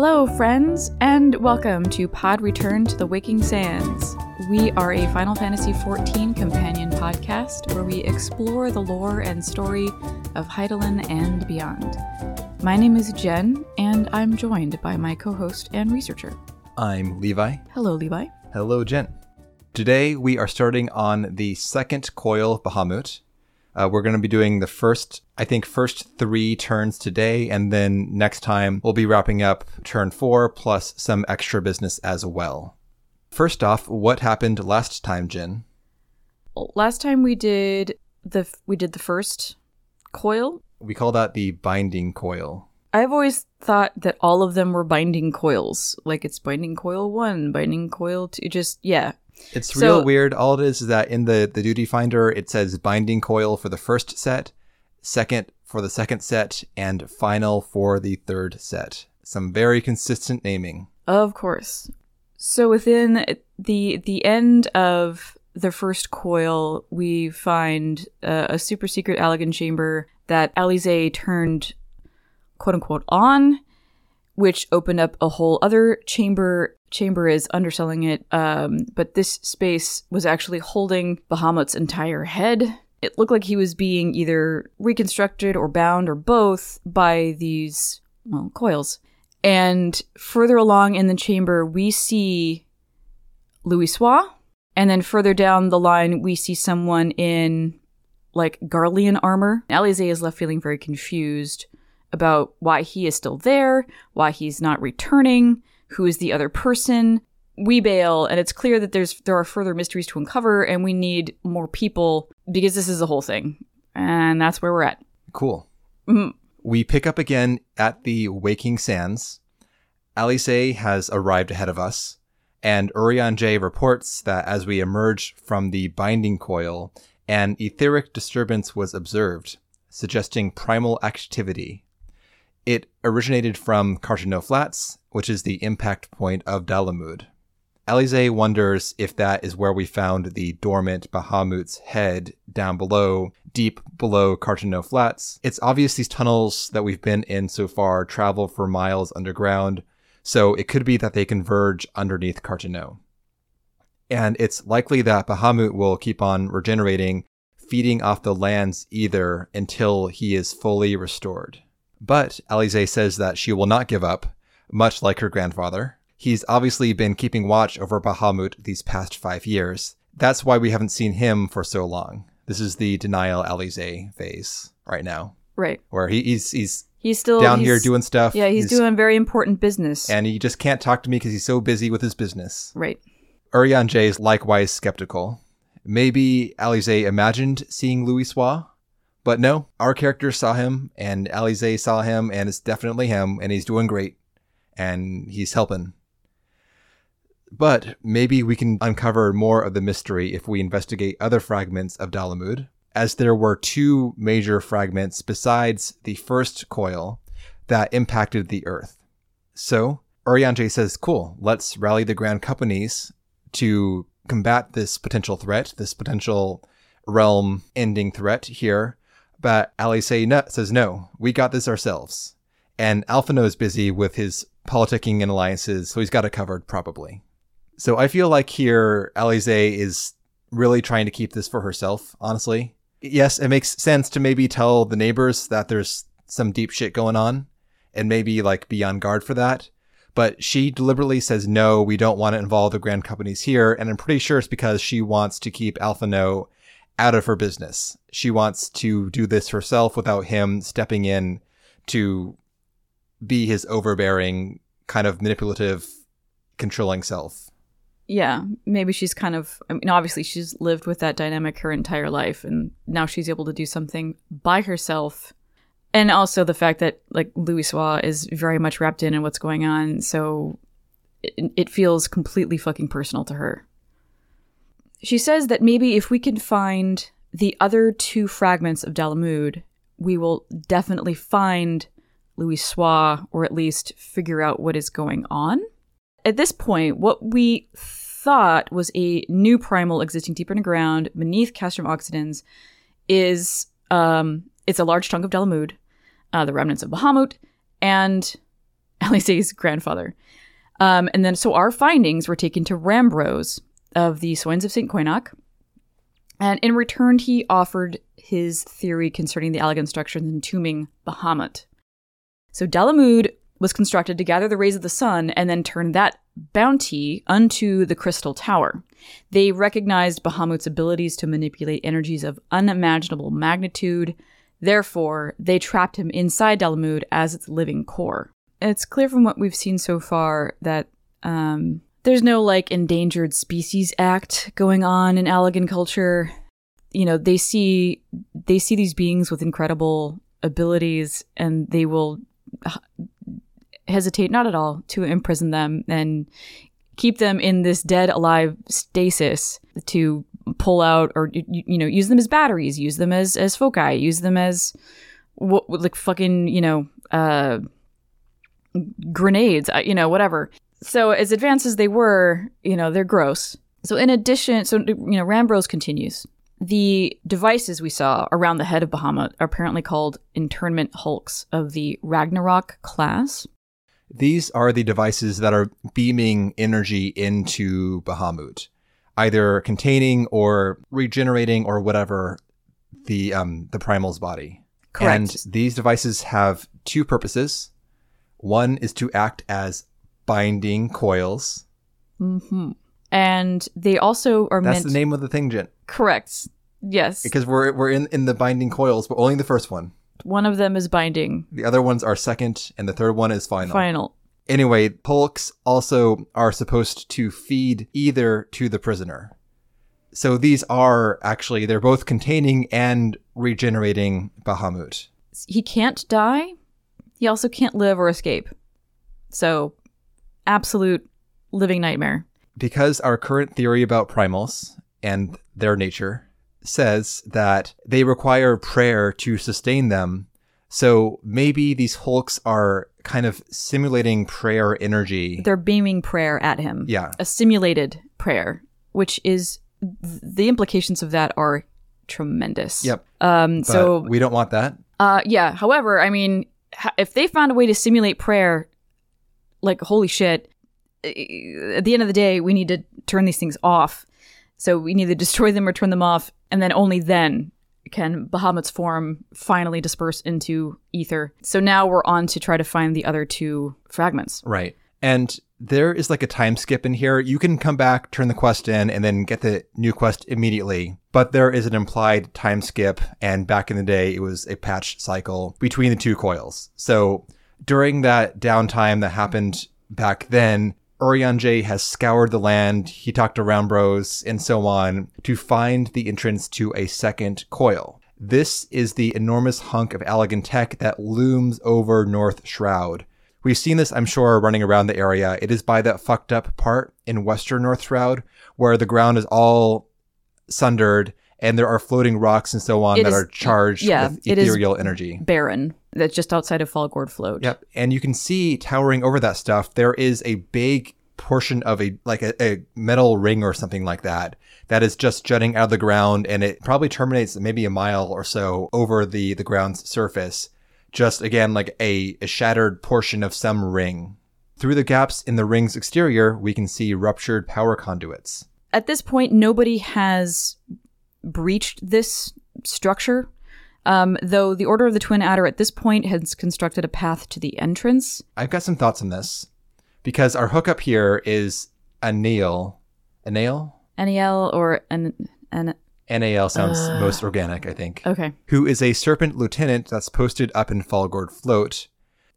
Hello, friends, and welcome to Pod Return to the Waking Sands. We are a Final Fantasy XIV companion podcast where we explore the lore and story of Hydaelyn and beyond. My name is Jen, and I'm joined by my co host and researcher. I'm Levi. Hello, Levi. Hello, Jen. Today we are starting on the second coil of Bahamut. Uh, we're going to be doing the first, I think, first three turns today, and then next time we'll be wrapping up turn four plus some extra business as well. First off, what happened last time, Jen? Last time we did the we did the first coil. We call that the binding coil. I've always thought that all of them were binding coils. Like it's binding coil one, binding coil two. Just yeah, It's So- real weird. All it is is that in the, the duty finder, it says binding coil for the first set, second for the second set, and final for the third set. Some very consistent naming. Of course. So within the the end of the first coil, we find uh, a super secret Allagan chamber that Alisaie turned quote unquote on, which opened up a whole other chamber. Chamber is underselling it, um, but this space was actually holding Bahamut's entire head. It looked like he was being either reconstructed or bound or both by these well coils. And further along in the chamber, we see Louisoix. And then further down the line, we see someone in like Garlean armor. Alisaie is left feeling very confused about why he is still there, why he's not returning, who is the other person. We bail, and it's clear that there's there are further mysteries to uncover, and we need more people because this is the whole thing, and that's where we're at. Cool. Mhm. We pick up again at the Waking Sands. Alisaie has arrived ahead of us, and Urianger reports that as we emerge from the binding coil, an etheric disturbance was observed, suggesting primal activity. It originated from Carteneau Flats, which is the impact point of Dalamud. Alisaie wonders if that is where we found the dormant Bahamut's head down below, deep below Carteneau Flats. It's obvious these tunnels that we've been in so far travel for miles underground, so it could be that they converge underneath Carteneau. And it's likely that Bahamut will keep on regenerating, feeding off the land's either until he is fully restored. But Alisaie says that she will not give up, much like her grandfather. He's obviously been keeping watch over Bahamut these past five years. That's why we haven't seen him for so long. This is the denial Alisaie phase right now, Right. where he, he's he's He's still down he's- here doing stuff. Yeah, he's, doing very important business. and he just can't talk to me because he's so busy with his business. right. Urianger is likewise skeptical. Maybe Alisaie imagined seeing Louisoix, but no, our character saw him, and Alisaie saw him, and it's definitely him, and he's doing great, and he's helping. But maybe we can uncover more of the mystery if we investigate other fragments of Dalamud, as there were two major fragments besides the first coil that impacted the Earth. So, Urianger says, cool, let's rally the Grand Companies to combat this potential threat, this potential realm ending threat here. But Alice no, says, no, we got this ourselves. And Alphinaud is busy with his politicking and alliances, so he's got it covered probably. So I feel like here Alisaie is really trying to keep this for herself, honestly. Yes, it makes sense to maybe tell the neighbors that there's some deep shit going on and maybe like be on guard for that. But she deliberately says, no, we don't want to involve the grand companies here. And I'm pretty sure it's because she wants to keep Alphinaud out of her business. She wants to do this herself without him stepping in to be his overbearing, kind of manipulative, controlling self. Yeah, maybe she's kind of. I mean, obviously, she's lived with that dynamic her entire life, and now she's able to do something by herself. And also the fact that like Louisoix is very much wrapped in in what's going on, so it, it feels completely fucking personal to her. She says that maybe if we can find the other two fragments of Dalamud, we will definitely find Louisoix, or at least figure out what is going on. At this point, what we thought was a new primal existing deep underground beneath Castrum Occidens is um, it's a large chunk of Dalamud, uh, the remnants of Bahamut, and Alisaie's grandfather. Um, and then, so our findings were taken to Rammbroes of the Sons of St. Coinach. And in return, he offered his theory concerning the Allagan structure and entombing Bahamut. So Dalamud was constructed to gather the rays of the sun and then turn that bounty unto the crystal tower. They recognized Bahamut's abilities to manipulate energies of unimaginable magnitude. Therefore, they trapped him inside Dalamud as its living core. It's clear from what we've seen so far that um, there's no like endangered species act going on in Allagan culture. You know, they see they see these beings with incredible abilities, and they will hesitate not at all to imprison them and keep them in this dead alive stasis to pull out or you, you know use them as batteries use them as as foci use them as what like fucking you know uh grenades uh, you know whatever so as advanced as they were you know they're gross so in addition so you know Rammbroes continues the devices we saw around the head of Bahamut are apparently called internment hulks of the Ragnarok class. These are the devices that are beaming energy into Bahamut, either containing or regenerating or whatever the um, the primal's body. Correct. And these devices have two purposes. One is to act as binding coils. hmm And they also are That's meant. the name of the thing, Jen. Correct. Yes. Because we're we're in in the binding coils, but only the first one. One of them is binding. The other ones are second, and the third one is final. Final. Anyway, hulks also are supposed to feed either to the prisoner. So these are actually they're both containing and regenerating Bahamut. He can't die. He also can't live or escape. So, absolute living nightmare. Because our current theory about primals and their nature says that they require prayer to sustain them. So maybe these hulks are kind of simulating prayer energy. They're beaming prayer at him. Yeah. A simulated prayer, which is the implications of that are tremendous. Yep. Um. But so we don't want that. Uh, yeah. However, I mean, if they found a way to simulate prayer, like holy shit, eh, at the end of the day, we need to turn these things off. So we need to destroy them or turn them off, and then only then can Bahamut's form finally disperse into ether. So now we're on to try to find the other two fragments. Right. And there is like a time skip in here. You can come back, turn the quest in, and then get the new quest immediately. But there is an implied time skip, and back in the day, it was a patch cycle between the two coils. So during that downtime that happened back then, Urianger has scoured the land, he talked to Rammbroes, and so on, to find the entrance to a second coil. This is the enormous hunk of Allagan tech that looms over North Shroud. We've seen this, I'm sure, running around the area. It is by that fucked up part in Western North Shroud where the ground is all sundered and there are floating rocks and so on It that is- are charged yeah, with it is- ethereal energy. Barren, that's just outside of Fallgourd Float. Yep. And you can see towering over that stuff, there is a big portion of a like a, a metal ring or something like that that is just jutting out of the ground and it probably terminates maybe a mile or so over the the ground's surface. Just again like a, a shattered portion of some ring. Through the gaps in the ring's exterior, we can see ruptured power conduits. At this point, nobody has breached this structure. Um, though the Order of the Twin Adder at this point has constructed a path to the entrance. I've got some thoughts on this because our hookup here is a nail. A nail? NEL or an an NAL sounds most organic, I think. okay. Who is a serpent lieutenant that's posted up in Fallgourd Float.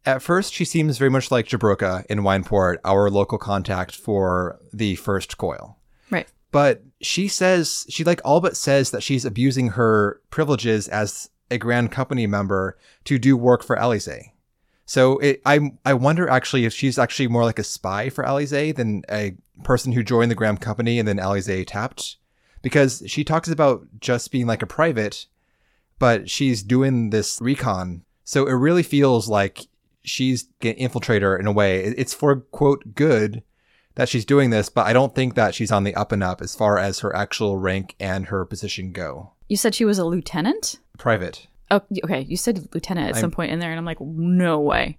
At first, she seems very much like Jabroka in Wineport, our local contact for the first coil. Right. But she says, she like all but says that she's abusing her privileges as a Grand Company member to do work for Alisaie. So it, I I wonder actually if she's actually more like a spy for Alisaie than a person who joined the Grand Company and then Alisaie tapped, because she talks about just being like a private, but she's doing this recon. So it really feels like she's an infiltrator in a way. It's for quote good that she's doing this, but I don't think that she's on the up and up as far as her actual rank and her position go. You said she was a lieutenant? Private. Oh, okay. You said lieutenant at I'm- some point in there, and I'm like, no way.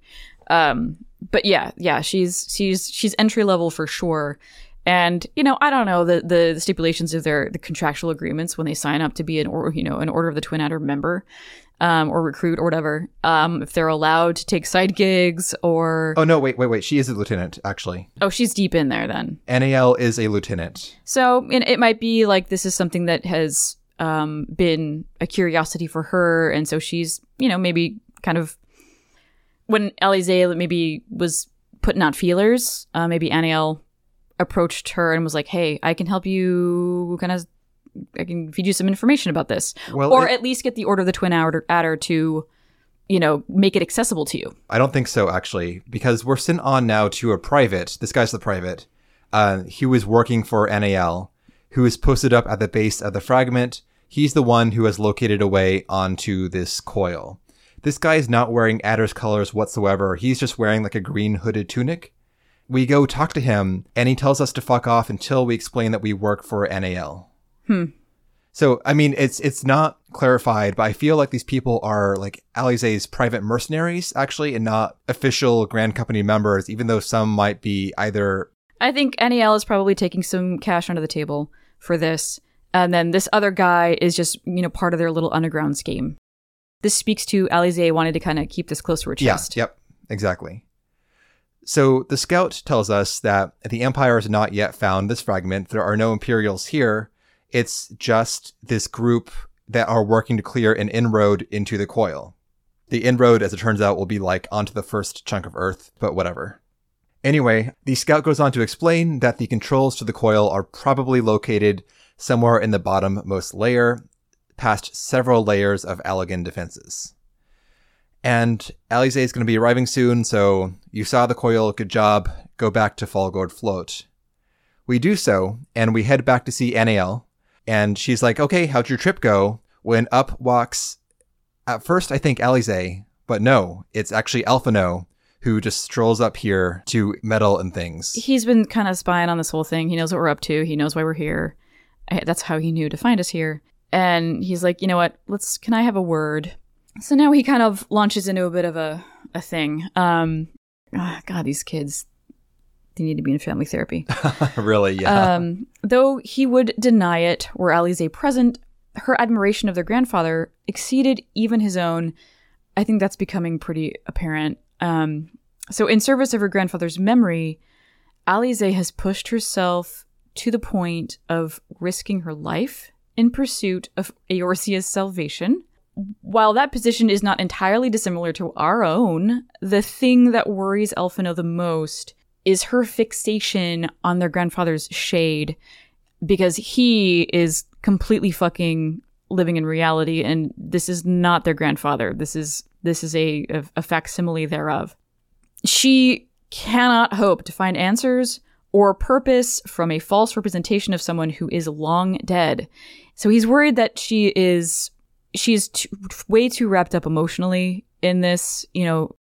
Um, but yeah, yeah, she's she's she's entry level for sure. And you know, I don't know the, the the stipulations of their the contractual agreements when they sign up to be an or you know an Order of the Twin Adder member, um, or recruit or whatever. Um, if they're allowed to take side gigs or Oh no, wait, wait, wait. She is a lieutenant, actually. oh, she's deep in there then. NAL is a lieutenant. So it, it might be like this is something that has um, been a curiosity for her, and so she's you know maybe kind of when Alisaie maybe was putting out feelers, uh, maybe Aniel approached her and was like, "Hey, I can help you, kind of, I can feed you some information about this, Well, or it- at least get the Order of the Twin Adder, Adder to." You know, make it accessible to you. I don't think so, actually, because we're sent on now to a private. This guy's the private. Uh, he was working for NAL, who is posted up at the base of the fragment. He's the one who has located a way onto this coil. This guy is not wearing Adder's colors whatsoever. He's just wearing like a green hooded tunic. We go talk to him, and he tells us to fuck off until we explain that we work for NAL. Hmm. So, I mean, it's it's not clarified, but I feel like these people are like Alisaie's private mercenaries, actually, and not official Grand Company members, even though some might be either. I think NEL is probably taking some cash under the table for this. And then this other guy is just, you know, part of their little underground scheme. This speaks to Alisaie wanted to kind of keep this close to her chest. Yeah, yep, exactly. So the scout tells us that the Empire has not yet found this fragment. There are no Imperials here. It's just this group that are working to clear an inroad into the coil. The inroad, as it turns out, will be like onto the first chunk of Earth, but whatever. Anyway, the scout goes on to explain that the controls to the coil are probably located somewhere in the bottommost layer, past several layers of Allagan defenses. And Alisaie is going to be arriving soon, so you saw the coil, good job. Go back to Fallgourd Float. We do so, and we head back to see NAL, and she's like, okay, how'd your trip go? When up walks, at first I think Alisaie, but no, it's actually Alphinaud, who just strolls up here to meddle and things. He's been kind of spying on this whole thing. He knows what we're up to. He knows why we're here. I- That's how he knew to find us here. And he's like, you know what? Let's. Can I have a word? So now he kind of launches into a bit of a a thing. Um, ah, God, these kids. They need to be in family therapy. really, yeah. Um, though he would deny it were Alisaie present, her admiration of their grandfather exceeded even his own. I think that's becoming pretty apparent. Um, so, in service of her grandfather's memory, Alisaie has pushed herself to the point of risking her life in pursuit of Eorzea's salvation. While that position is not entirely dissimilar to our own, the thing that worries Alphinaud the most is her fixation on their grandfather's shade because he is completely fucking living in reality and this is not their grandfather. This is this is a, a, a facsimile thereof. She cannot hope to find answers or purpose from a false representation of someone who is long dead. So he's worried that she is she's too, way too wrapped up emotionally in this, you know,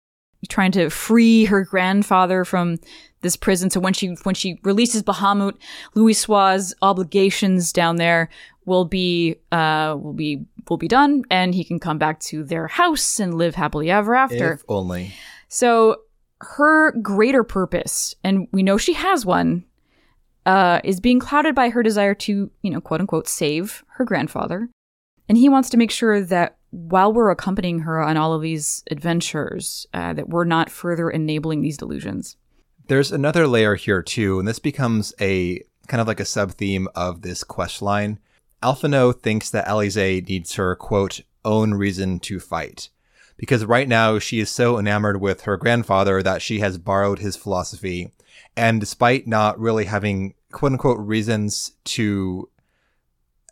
trying to free her grandfather from this prison. So when she when she releases Bahamut, Louisoix' obligations down there will be uh will be will be done, and he can come back to their house and live happily ever after. if only. So her greater purpose, and we know she has one, uh, is being clouded by her desire to, you know, quote unquote, save her grandfather. And he wants to make sure that while we're accompanying her on all of these adventures, uh, that we're not further enabling these delusions. There's another layer here too, and this becomes a kind of like a sub theme of this quest line. Alphinaud thinks that Alisaie needs her quote own reason to fight. Because right now she is so enamored with her grandfather that she has borrowed his philosophy. And despite not really having quote unquote reasons to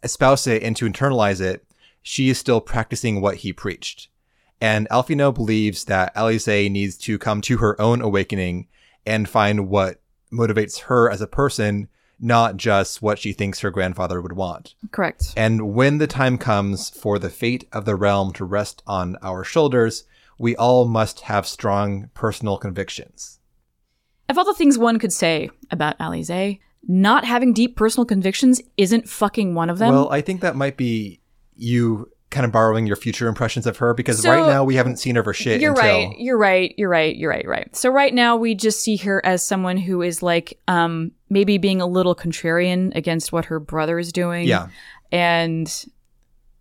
espouse it and to internalize it, she is still practicing what he preached. And Alphinaud believes that Alisaie needs to come to her own awakening and find what motivates her as a person, not just what she thinks her grandfather would want. Correct. And when the time comes for the fate of the realm to rest on our shoulders, we all must have strong personal convictions. Of all the things one could say about Alisaie, not having deep personal convictions isn't fucking one of them. well, I think that might be you kind of borrowing your future impressions of her because So- right now we haven't seen her for shit You're until right. You're right. You're right. You're right. Right. So right now we just see her as someone who is like um maybe being a little contrarian against what her brother is doing. yeah. And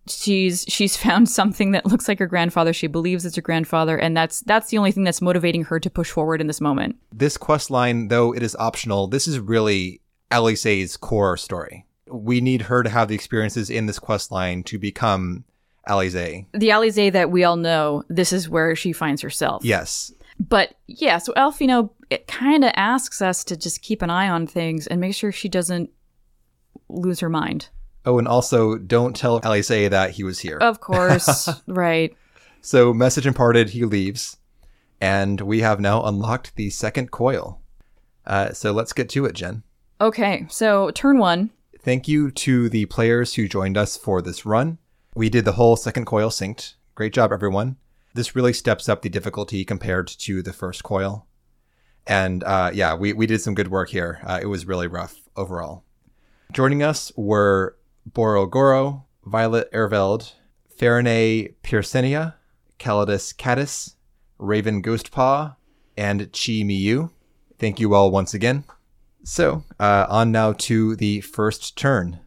she's she's found something that looks like her grandfather. She believes it's her grandfather, and that's that's the only thing that's motivating her to push forward in this moment. This quest line, though it is optional, this is really Alisaie's core story. We need her to have the experiences in this quest line to become Alice. The Alisaie that we all know, this is where she finds herself. Yes. But yeah, so Alphinaud it kind of asks us to just keep an eye on things and make sure she doesn't lose her mind. Oh, and also don't tell Alice that he was here. Of course, right. So, message imparted, he leaves. And we have now unlocked the second coil. Uh, so, let's get to it, Jen. Okay, so turn one. Thank you to the players who joined us for this run. We did the whole second coil synced. Great job, everyone. This really steps up the difficulty compared to the first coil. And uh, yeah, we, we did some good work here. Uh, it was really rough overall. Joining us were Borogoro, Violet Erveld, Farinay Pearsenia, Calidus Caddis, Raven Ghostpaw, and Chi Miyu. Thank you all once again. So, uh, on now to the first turn.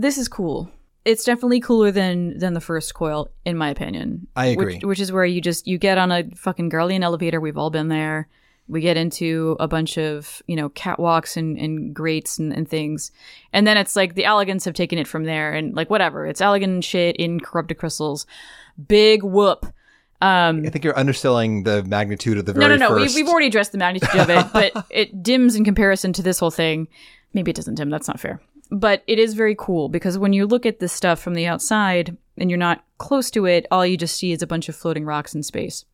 This is cool. It's definitely cooler than than the first coil, in my opinion. I agree. Which, which is where you just you get on a fucking Guardian elevator. We've all been there. We get into a bunch of you know catwalks and, and grates and, and things, and then it's like the Allagans have taken it from there, and like whatever, it's Allagan shit in corrupted crystals. Big whoop. Um, I think you're underselling the magnitude of the no, very no, no. first. We, we've already addressed the magnitude of it, but it dims in comparison to this whole thing. Maybe it doesn't dim. That's not fair. But it is very cool because when you look at this stuff from the outside and you're not close to it, all you just see is a bunch of floating rocks in space.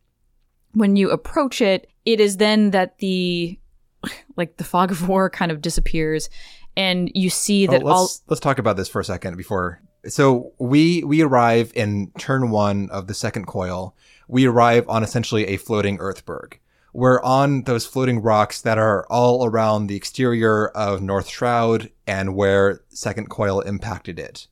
When you approach it, it is then that the like the fog of war kind of disappears and you see Oh, that let's all let's talk about this for a second before. So we we arrive in turn one of the second coil. We arrive on essentially a floating Earthberg. We're on those floating rocks that are all around the exterior of North Shroud and where second coil impacted it.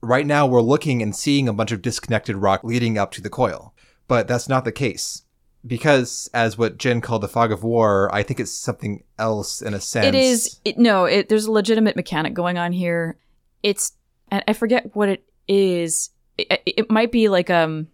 Right now, we're looking and seeing a bunch of disconnected rock leading up to the coil, but that's not the case. Because, as what Jen called the fog of war, I think it's something else in a sense. It is it, no. It, there's a legitimate mechanic going on here. It's and I forget what it is. It, it might be like um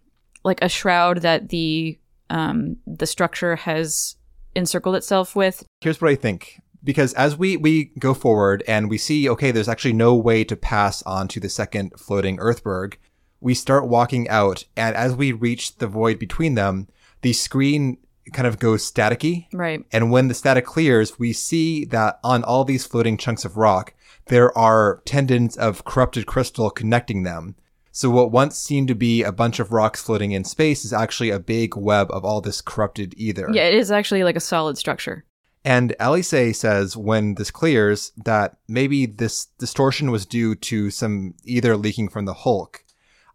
like a shroud that the um the structure has encircled itself with. here's what I think. Because as we, we go forward and we see, okay, there's actually no way to pass on to the second floating Earthberg, we start walking out. And as we reach the void between them, the screen kind of goes staticky. Right. And when the static clears, we see that on all these floating chunks of rock, there are tendons of corrupted crystal connecting them. So what once seemed to be a bunch of rocks floating in space is actually a big web of all this corrupted ether. Yeah, it is actually like a solid structure. And Alice says when this clears that maybe this distortion was due to some ether leaking from the Hulk.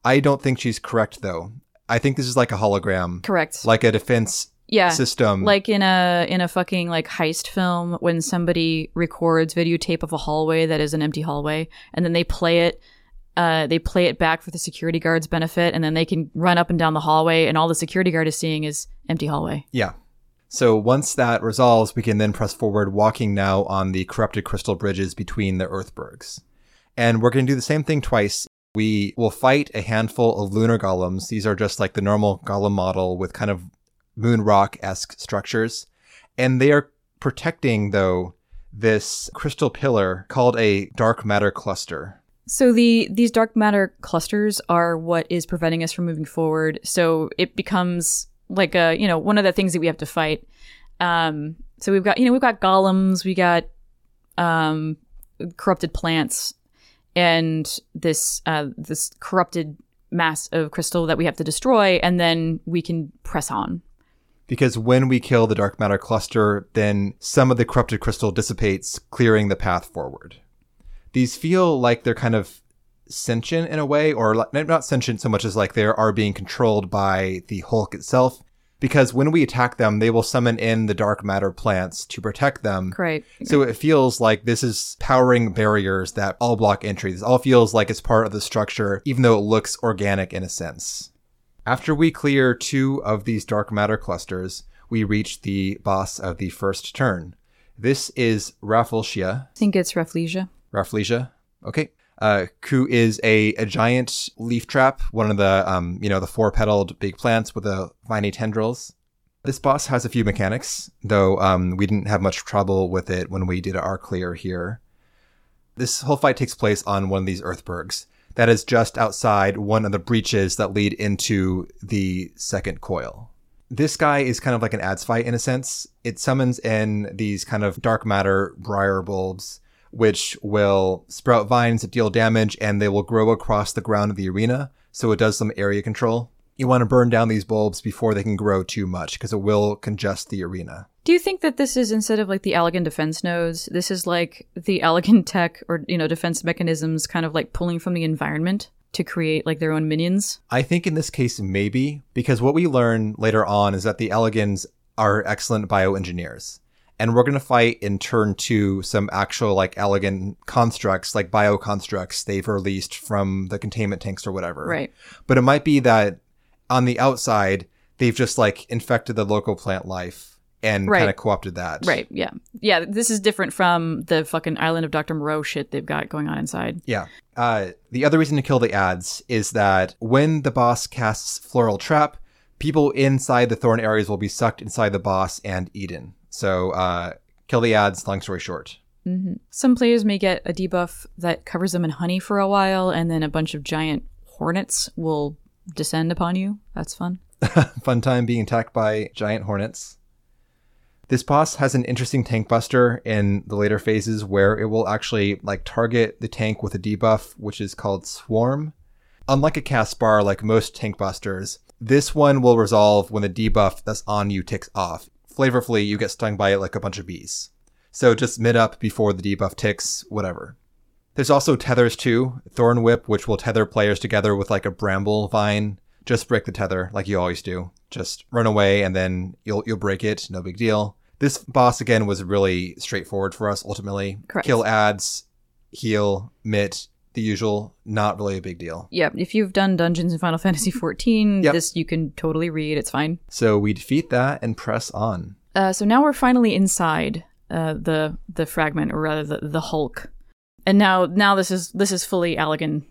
I don't think she's correct though. I think this is like a hologram, Correct. like a defense yeah. system. Like in a in a fucking like heist film when somebody records videotape of a hallway that is an empty hallway and then they play it uh, they play it back for the security guard's benefit and then they can run up and down the hallway and all the security guard is seeing is empty hallway. yeah. So once that resolves, we can then press forward, walking now on the corrupted crystal bridges between the Earthbergs. And we're going to do the same thing twice. We will fight a handful of lunar golems. These are just like the normal golem model with kind of moon rock esque structures. And they are protecting, though, this crystal pillar called a dark matter cluster. So the these dark matter clusters are what is preventing us from moving forward. So it becomes like a you know one of the things that we have to fight. Um, so we've got you know we've got golems, we got um, corrupted plants, and this uh, this corrupted mass of crystal that we have to destroy, and then we can press on. Because when we kill the dark matter cluster, then some of the corrupted crystal dissipates, clearing the path forward. These feel like they're kind of sentient in a way, or not sentient so much as like they are being controlled by the Hulk itself. Because when we attack them, they will summon in the dark matter plants to protect them. Right. So it feels like this is powering barriers that all block entry. This all feels like it's part of the structure, even though it looks organic in a sense. After we clear two of these dark matter clusters, we reach the boss of the first turn. This is Rafflesia. I think it's Rafflesia. Rafflesia. Okay. Uh, is a, a giant leaf trap, one of the um, you know the four petaled big plants with the viney tendrils. This boss has a few mechanics, though um, we didn't have much trouble with it when we did our clear here. This whole fight takes place on one of these earthbergs that is just outside one of the breaches that lead into the second coil. This guy is kind of like an ads fight in a sense. It summons in these kind of dark matter briar bulbs which will sprout vines that deal damage and they will grow across the ground of the arena. So it does some area control. You want to burn down these bulbs before they can grow too much because it will congest the arena. Do you think that this is instead of like the Allagan defense nodes, this is like the Allagan tech or, you know, defense mechanisms kind of like pulling from the environment to create like their own minions? I think in this case, maybe, because what we learn later on is that the Allagans are excellent bioengineers and we're going to fight in turn two some actual like Allagan constructs like bio constructs they've released from the containment tanks or whatever. Right. But it might be that on the outside they've just like infected the local plant life and Right. kind of co-opted that. Right yeah. Yeah this is different from the fucking island of dr moreau shit they've got going on inside. Yeah. Uh, the other reason to kill the ads is that when the boss casts floral trap people inside the thorn areas will be sucked inside the boss and eaten so uh, kill the ads long story short some players may get a debuff that covers them in honey for a while and then a bunch of giant hornets will descend upon you that's fun fun time being attacked by giant hornets. This boss has an interesting tank buster in the later phases where it will actually like target the tank with a debuff, which is called Swarm. Unlike a cast bar like most tank busters, this one will resolve when the debuff that's on you ticks off. Flavorfully, you get stung by it like a bunch of bees. So just mid up before the debuff ticks, whatever. There's also tethers too. Thorn Whip, which will tether players together with like a bramble vine. Just break the tether like you always do. Just run away and then you'll you'll break it. No big deal. This boss again was really straightforward for us ultimately. Correct. Kill ads, heal, mit, the usual. Not really a big deal. yeah if you've done dungeons in final fantasy 14 Yep. this you can totally read it's fine So we defeat that and press on. Uh, so now we're finally inside uh, the the fragment, or rather the, the Hulk, and now now this is this is fully Allagan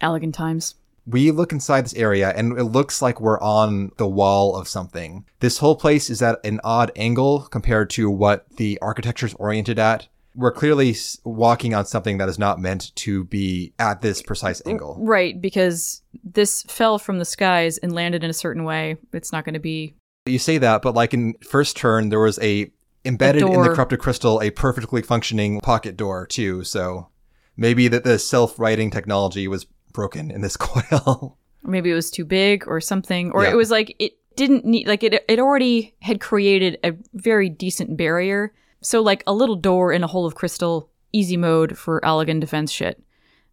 Allagan times. We look inside this area and it looks like we're on the wall of something. This whole place is at an odd angle compared to what the architecture is oriented at. We're clearly walking on something that is not meant to be at this precise angle. Right, because this fell from the skies and landed in a certain way. It's not going to be You say that, but like in first turn, there was a embedded in the corrupted crystal a perfectly functioning pocket door too. So maybe that the self-writing technology was broken in this coil. maybe it was too big or something, or Yeah. it was like it didn't need like it it already had created a very decent barrier. So like a little door in a hole of crystal, easy mode for Allagan defense shit.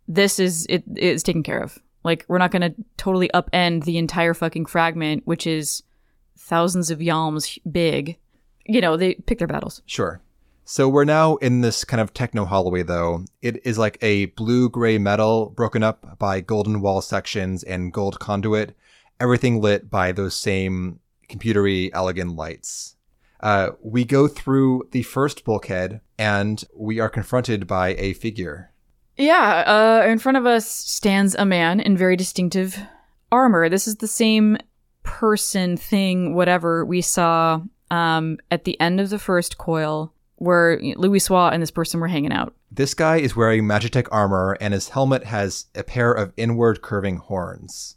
This is it is taken care of. Like we're not gonna totally upend the entire fucking fragment, which is thousands of yalms big. You know, they pick their battles. Sure. So we're now in this kind of techno hallway, though. It is like a blue gray metal broken up by golden wall sections and gold conduit, everything lit by those same computery Allagan lights. Uh, we go through the first bulkhead and we are confronted by a figure. Yeah, uh, in front of us stands a man in very distinctive armor. This is the same person, thing, whatever we saw um, at the end of the first coil, where Louisoix and this person were hanging out. This guy is wearing Magitech armor and his helmet has a pair of inward curving horns.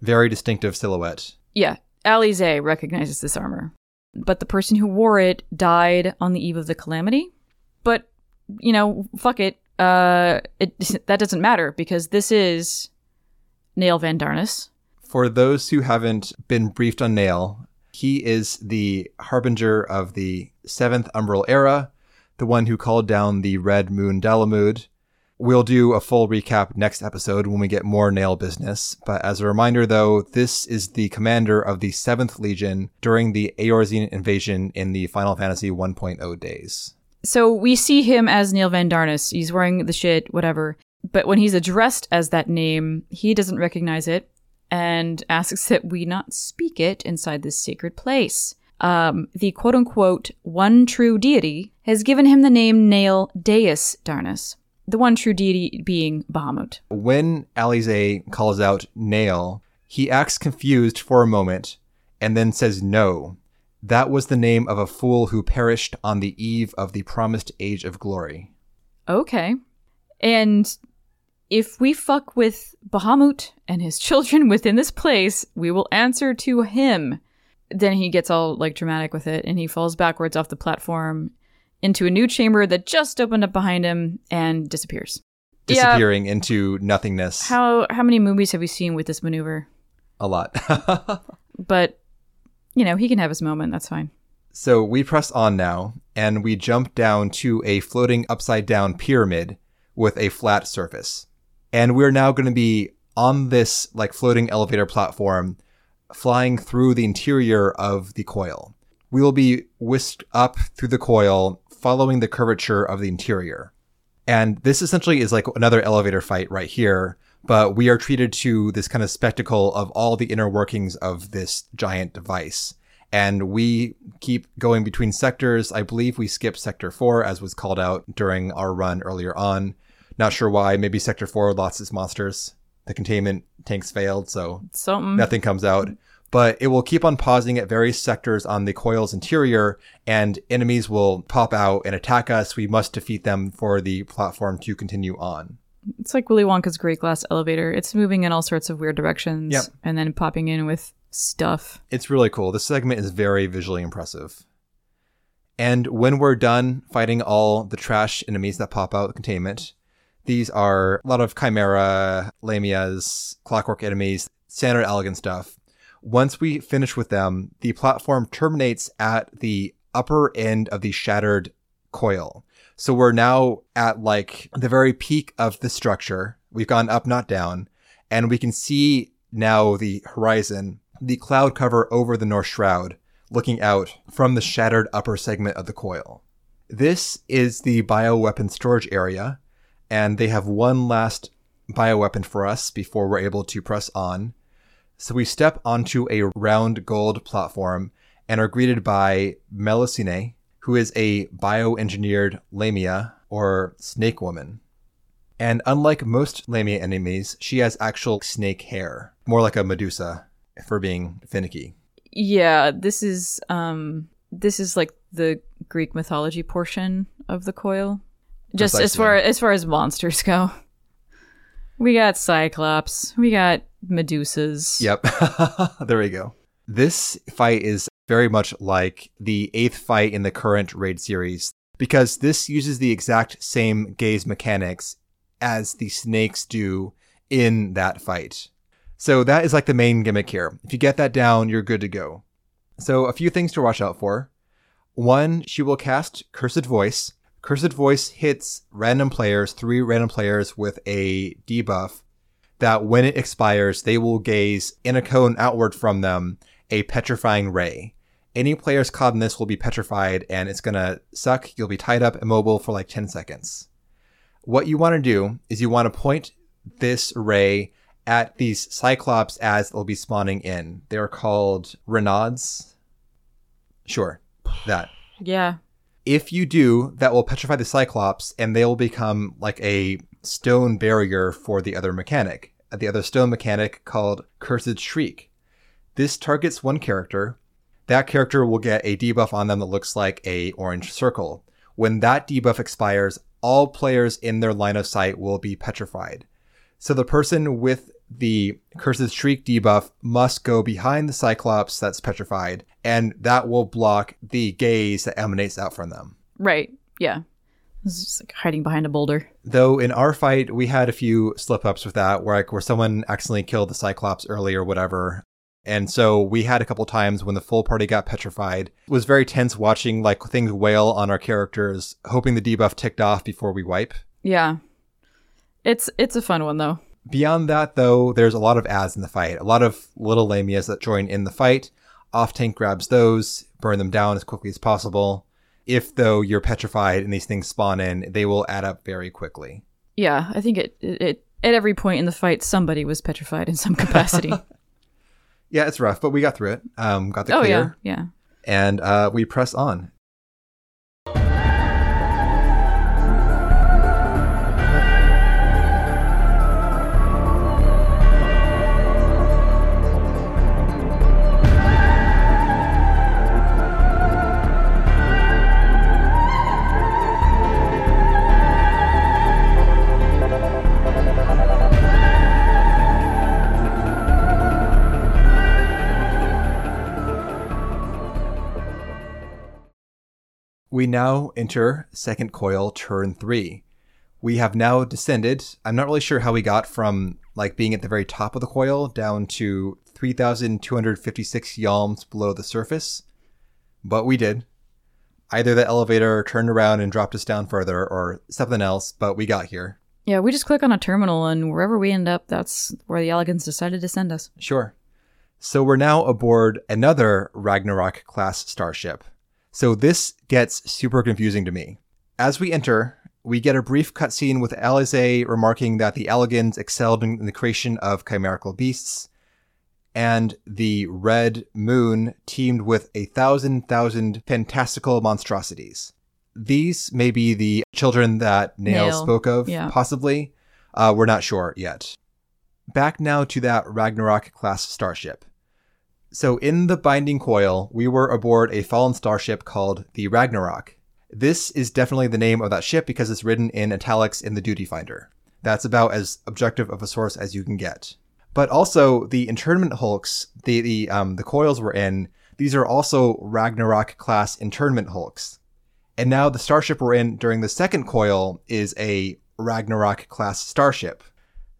Very distinctive silhouette. Yeah, Alisaie recognizes this armor, but the person who wore it died on the eve of the calamity. But you know, fuck it. Uh, it that doesn't matter because this is Nael van Darnus. For those who haven't been briefed on Nael, he is the harbinger of the seventh Umbral era, the one who called down the Red Moon Dalamud. We'll do a full recap next episode when we get more Nael business. But as a reminder, though, this is the commander of the 7th Legion during the Eorzean invasion in the Final Fantasy 1.0 days. So we see him as Nael van Darnus. He's wearing the shit, whatever. But when he's addressed as that name, he doesn't recognize it and asks that we not speak it inside this sacred place. Um, the quote unquote one true deity has given him the name Nael deus Darnus the one true deity being Bahamut. When Alisaie calls out Nael, he acts confused for a moment and then says no. That was the name of a fool who perished on the eve of the promised age of glory. Okay. And if we fuck with Bahamut and his children within this place, we will answer to him. Then he gets all like dramatic with it and he falls backwards off the platform into a new chamber that just opened up behind him and disappears. Disappearing yeah. into nothingness. How how many movies have we seen with this maneuver? A lot. but you know, he can have his moment, that's fine. So we press on now and we jump down to a floating upside down pyramid with a flat surface. And we're now going to be on this like floating elevator platform flying through the interior of the coil. We will be whisked up through the coil following the curvature of the interior. And this essentially is like another elevator fight right here, but we are treated to this kind of spectacle of all the inner workings of this giant device. And we keep going between sectors. I believe we skipped sector four, as was called out during our run earlier on. Not sure why. Maybe sector four lost its monsters. The containment tanks failed, so Something. nothing comes out but it will keep on pausing at various sectors on the coil's interior, and enemies will pop out and attack us. We must defeat them for the platform to continue on. It's like Willy Wonka's Great Glass Elevator. It's moving in all sorts of weird directions yep. and then popping in with stuff. It's really cool. This segment is very visually impressive. And when we're done fighting all the trash enemies that pop out containment, these are a lot of Chimera, Lamias, Clockwork enemies, standard Allagan stuff. Once we finish with them, the platform terminates at the upper end of the shattered coil. So we're now at like the very peak of the structure. We've gone up, not down. And we can see now the horizon, the cloud cover over the North Shroud, looking out from the shattered upper segment of the coil. This is the bioweapon storage area, and they have one last bioweapon for us before we're able to press on. So we step onto a round gold platform and are greeted by Melusine, who is a bioengineered Lamia or snake woman. And unlike most Lamia enemies, she has actual snake hair, more like a Medusa, for being finicky. Yeah, this is um this is like the Greek mythology portion of the coil. Just Precisely. as far as far as monsters go. We got Cyclops, we got Medusas. Yep. there we go. This fight is very much like the eighth fight in the current raid series because this uses the exact same gaze mechanics as the snakes do in that fight. So that is like the main gimmick here. If you get that down, you're good to go. So a few things to watch out for. One, she will cast Cursed Voice. Cursed Voice hits random players, three random players with a debuff that when it expires, they will gaze in a cone outward from them a petrifying ray. Any players caught in this will be petrified and it's gonna suck. You'll be tied up immobile for like 10 seconds. What you want to do is you want to point this ray at these cyclops as they'll be spawning in. They're called Renauds. Sure, that. Yeah. If you do, that will petrify the cyclops and they'll become like a stone barrier for the other mechanic, the other stone mechanic called Cursed Shriek. This targets one character. That character will get a debuff on them that looks like a orange circle. When that debuff expires, all players in their line of sight will be petrified. So the person with the Cursed Shriek debuff must go behind the Cyclops that's petrified, and that will block the gaze that emanates out from them. Right. Yeah. It's just like hiding behind a boulder. Though in our fight, we had a few slip ups with that, where like where someone accidentally killed the Cyclops early or whatever. And so we had a couple times when the full party got petrified. It was very tense watching like things wail on our characters, hoping the debuff ticked off before we wipe. Yeah. It's it's a fun one though. Beyond that, though, there's a lot of ads in the fight. A lot of little lamias that join in the fight. Off tank grabs those, burn them down as quickly as possible. If though you're petrified and these things spawn in, they will add up very quickly. Yeah, I think it, it, it at every point in the fight somebody was petrified in some capacity. Yeah, it's rough, but we got through it. Um, got the oh clear, yeah, yeah. and uh, we press on. We now enter second coil, turn three. We have now descended. I'm not really sure how we got from like being at the very top of the coil down to 3,256 yalms below the surface, but we did. Either the elevator turned around and dropped us down further, or something else, but we got here. Yeah, we just click on a terminal and wherever we end up, that's where the Allagans decided to send us. Sure. So we're now aboard another Ragnarok class starship. So this gets super confusing to me. As we enter, we get a brief cutscene with Alisaie remarking that the Allagans excelled in the creation of chimerical beasts, and the red moon teamed with a thousand thousand fantastical monstrosities. These may be the children that Nael, Nael, spoke of, yeah. possibly. Uh, we're not sure yet. Back now to that Ragnarok class starship. So, in the Binding Coil, we were aboard a fallen starship called the Ragnarok. This is definitely the name of that ship because it's written in italics in the Duty Finder. That's about as objective of a source as you can get. But also, the internment hulks, the the um, the coils we're in, these are also Ragnarok class internment hulks. And now the starship we're in during the second coil is a Ragnarok class starship.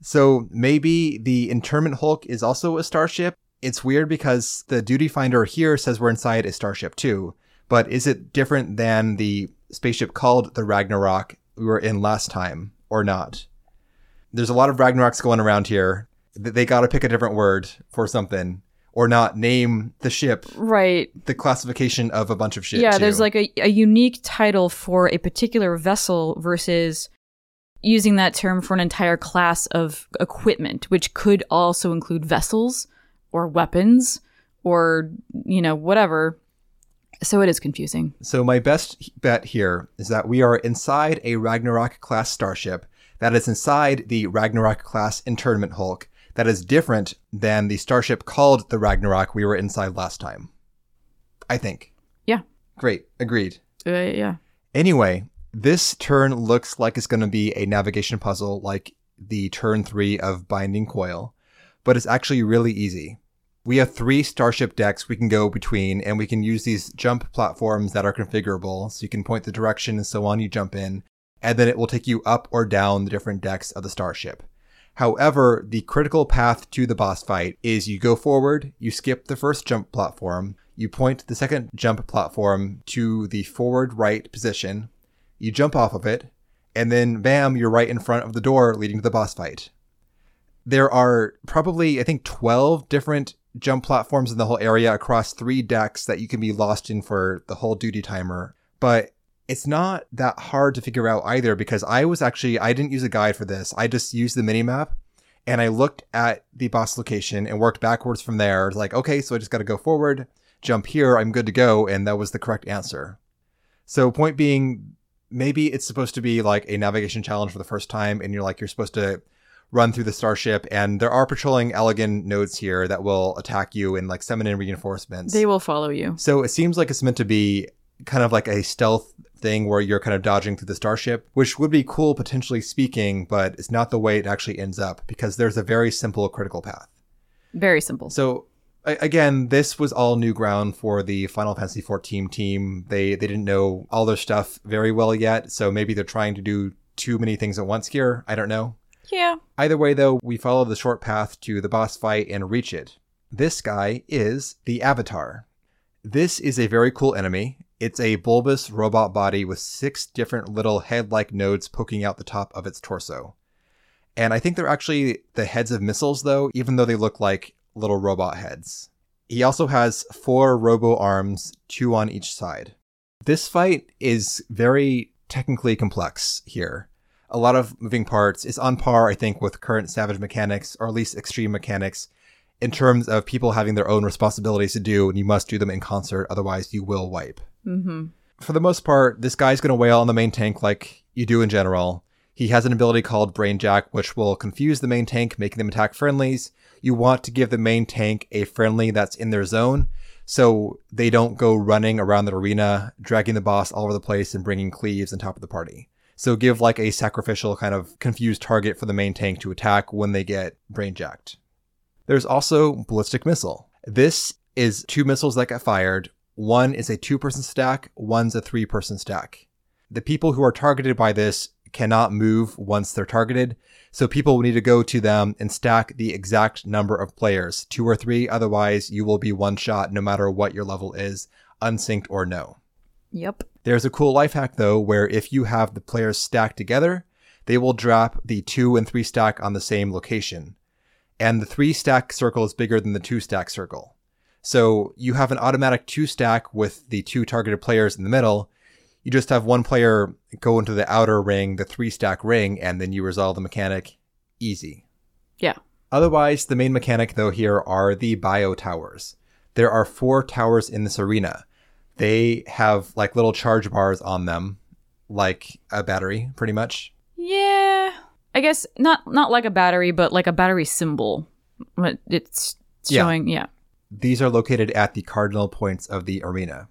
So maybe the internment hulk is also a starship. It's weird because the duty finder here says we're inside a starship too. But is it different than the spaceship called the Ragnarok we were in last time or not? There's a lot of Ragnaroks going around here. They got to pick a different word for something or not name the ship Right. the classification of a bunch of ships yeah, too. there's like a, a unique title for a particular vessel versus using that term for an entire class of equipment, which could also include vessels or weapons or, you know, whatever. So it is confusing. So my best bet here is that we are inside a Ragnarok class starship that is inside the Ragnarok class internment hulk that is different than the starship called the Ragnarok we were inside last time. I think. Yeah. Great. Agreed. Uh, yeah. Anyway, this turn looks like it's going to be a navigation puzzle like the turn 3 of Binding Coil, but it's actually really easy. We have three starship decks we can go between, and we can use these jump platforms that are configurable. So you can point the direction and so on, you jump in, and then it will take you up or down the different decks of the starship. However, the critical path to the boss fight is you go forward, you skip the first jump platform, you point the second jump platform to the forward right position, you jump off of it, and then bam, you're right in front of the door leading to the boss fight. There are probably, I think, 12 different jump platforms in the whole area across three decks that you can be lost in for the whole duty timer. But it's not that hard to figure out either because I was actually, I didn't use a guide for this. I just used the minimap and I looked at the boss location and worked backwards from there. Like, okay, so I just got to go forward, jump here, I'm good to go. And that was the correct answer. So, point being, maybe it's supposed to be like a navigation challenge for the first time, and you're like, you're supposed to run through the starship, and there are patrolling Allagan nodes here that will attack you in like summon in reinforcements. They will follow you. So it seems like it's meant to be kind of like a stealth thing where you're kind of dodging through the starship, which would be cool potentially speaking, but it's not the way it actually ends up because there's a very simple critical path. Very simple. So again, this was all new ground for the Final Fantasy XIV team. They they didn't know all their stuff very well yet, so maybe they're trying to do too many things at once here. I don't know. Yeah. Either way, though, we follow the short path to the boss fight and reach it. This guy is the Avatar. This is a very cool enemy. It's a bulbous robot body with six different little head like nodes poking out the top of its torso. And I think they're actually the heads of missiles, though, even though they look like little robot heads. He also has four robo arms, two on each side. This fight is very technically complex here. A lot of moving parts. It's on par, I think, with current Savage mechanics, or at least extreme mechanics, in terms of people having their own responsibilities to do, and you must do them in concert, otherwise, you will wipe. Mm-hmm. For the most part, this guy's going to wail on the main tank like you do in general. He has an ability called Brain Jack, which will confuse the main tank, making them attack friendlies. You want to give the main tank a friendly that's in their zone, so they don't go running around the arena, dragging the boss all over the place and bringing cleaves on top of the party. So give like a sacrificial kind of confused target for the main tank to attack when they get brain jacked. There's also ballistic missile. This is two missiles that get fired. One is a two person stack, one's a three person stack. The people who are targeted by this cannot move once they're targeted, so people will need to go to them and stack the exact number of players, two or three, otherwise you will be one shot no matter what your level is, unsynced or no. Yep. There's a cool life hack though, where if you have the players stacked together, they will drop the two and three stack on the same location. And the three stack circle is bigger than the two stack circle. So you have an automatic two stack with the two targeted players in the middle. You just have one player go into the outer ring, the three stack ring, and then you resolve the mechanic easy. Yeah. Otherwise, the main mechanic though here are the bio towers. There are four towers in this arena. They have like little charge bars on them, like a battery, pretty much. Yeah. I guess not not like a battery, but like a battery symbol. But It's Yeah. showing, yeah. These are located at the cardinal points of the arena.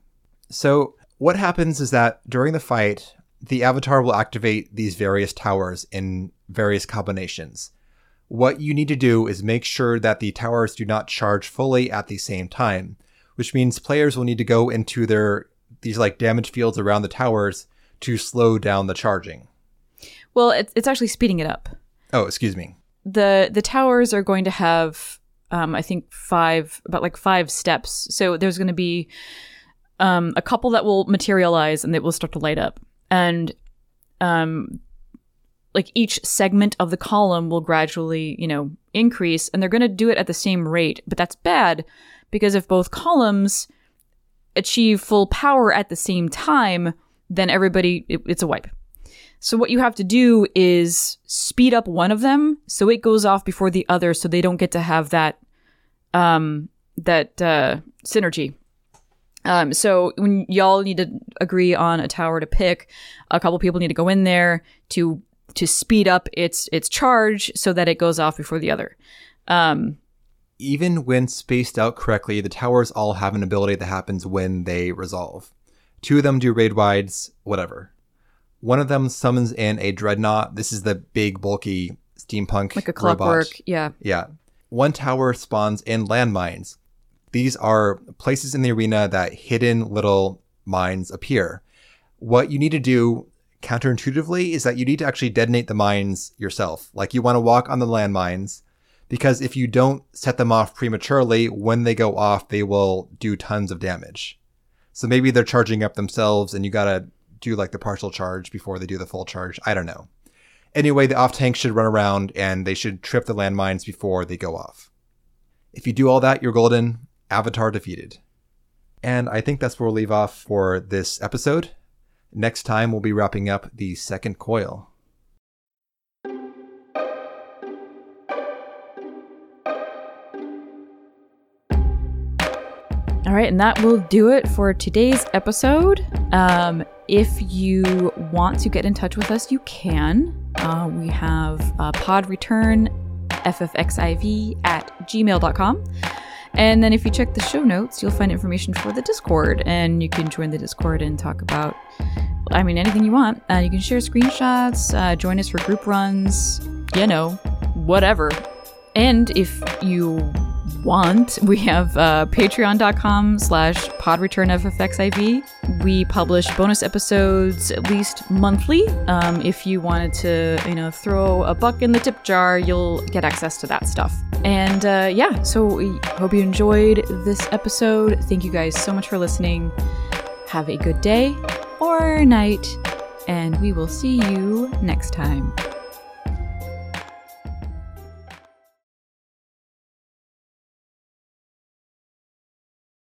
So, what happens is that during the fight, the avatar will activate these various towers in various combinations. What you need to do is make sure that the towers do not charge fully at the same time, which means players will need to go into their these like damage fields around the towers to slow down the charging. Well, it's it's actually speeding it up. Oh, excuse me. the the towers are going to have um, I think five about like five steps. So there's going to be um, a couple that will materialize and that will start to light up, and um, like each segment of the column will gradually you know increase, and they're going to do it at the same rate. But that's bad because if both columns achieve full power at the same time, then everybody it, it's a wipe. So what you have to do is speed up one of them so it goes off before the other so they don't get to have that um that uh synergy. Um so when y'all need to agree on a tower to pick, a couple people need to go in there to to speed up its its charge so that it goes off before the other. Um even when spaced out correctly, the towers all have an ability that happens when they resolve. Two of them do raid wides, whatever. One of them summons in a dreadnought. This is the big, bulky steampunk like a robot. clockwork, yeah. Yeah. One tower spawns in landmines. These are places in the arena that hidden little mines appear. What you need to do counterintuitively is that you need to actually detonate the mines yourself. Like you want to walk on the landmines because if you don't set them off prematurely, when they go off, they will do tons of damage. So maybe they're charging up themselves and you gotta do like the partial charge before they do the full charge. I don't know. Anyway, the off tank should run around and they should trip the landmines before they go off. If you do all that, you're golden. Avatar defeated. And I think that's where we'll leave off for this episode. Next time, we'll be wrapping up the second coil. All right, and that will do it for today's episode. Um, if you want to get in touch with us, you can. Uh, we have uh, podreturn, ffxiv at gmail.com. And then if you check the show notes, you'll find information for the Discord, and you can join the Discord and talk about, I mean, anything you want. Uh, you can share screenshots, uh, join us for group runs, you know, whatever. And if you want, we have uh, patreon.com slash podreturnffxiv. We publish bonus episodes at least monthly. Um, if you wanted to, you know, throw a buck in the tip jar, you'll get access to that stuff. And uh, yeah, so we hope you enjoyed this episode. Thank you guys so much for listening. Have a good day or night, and we will see you next time.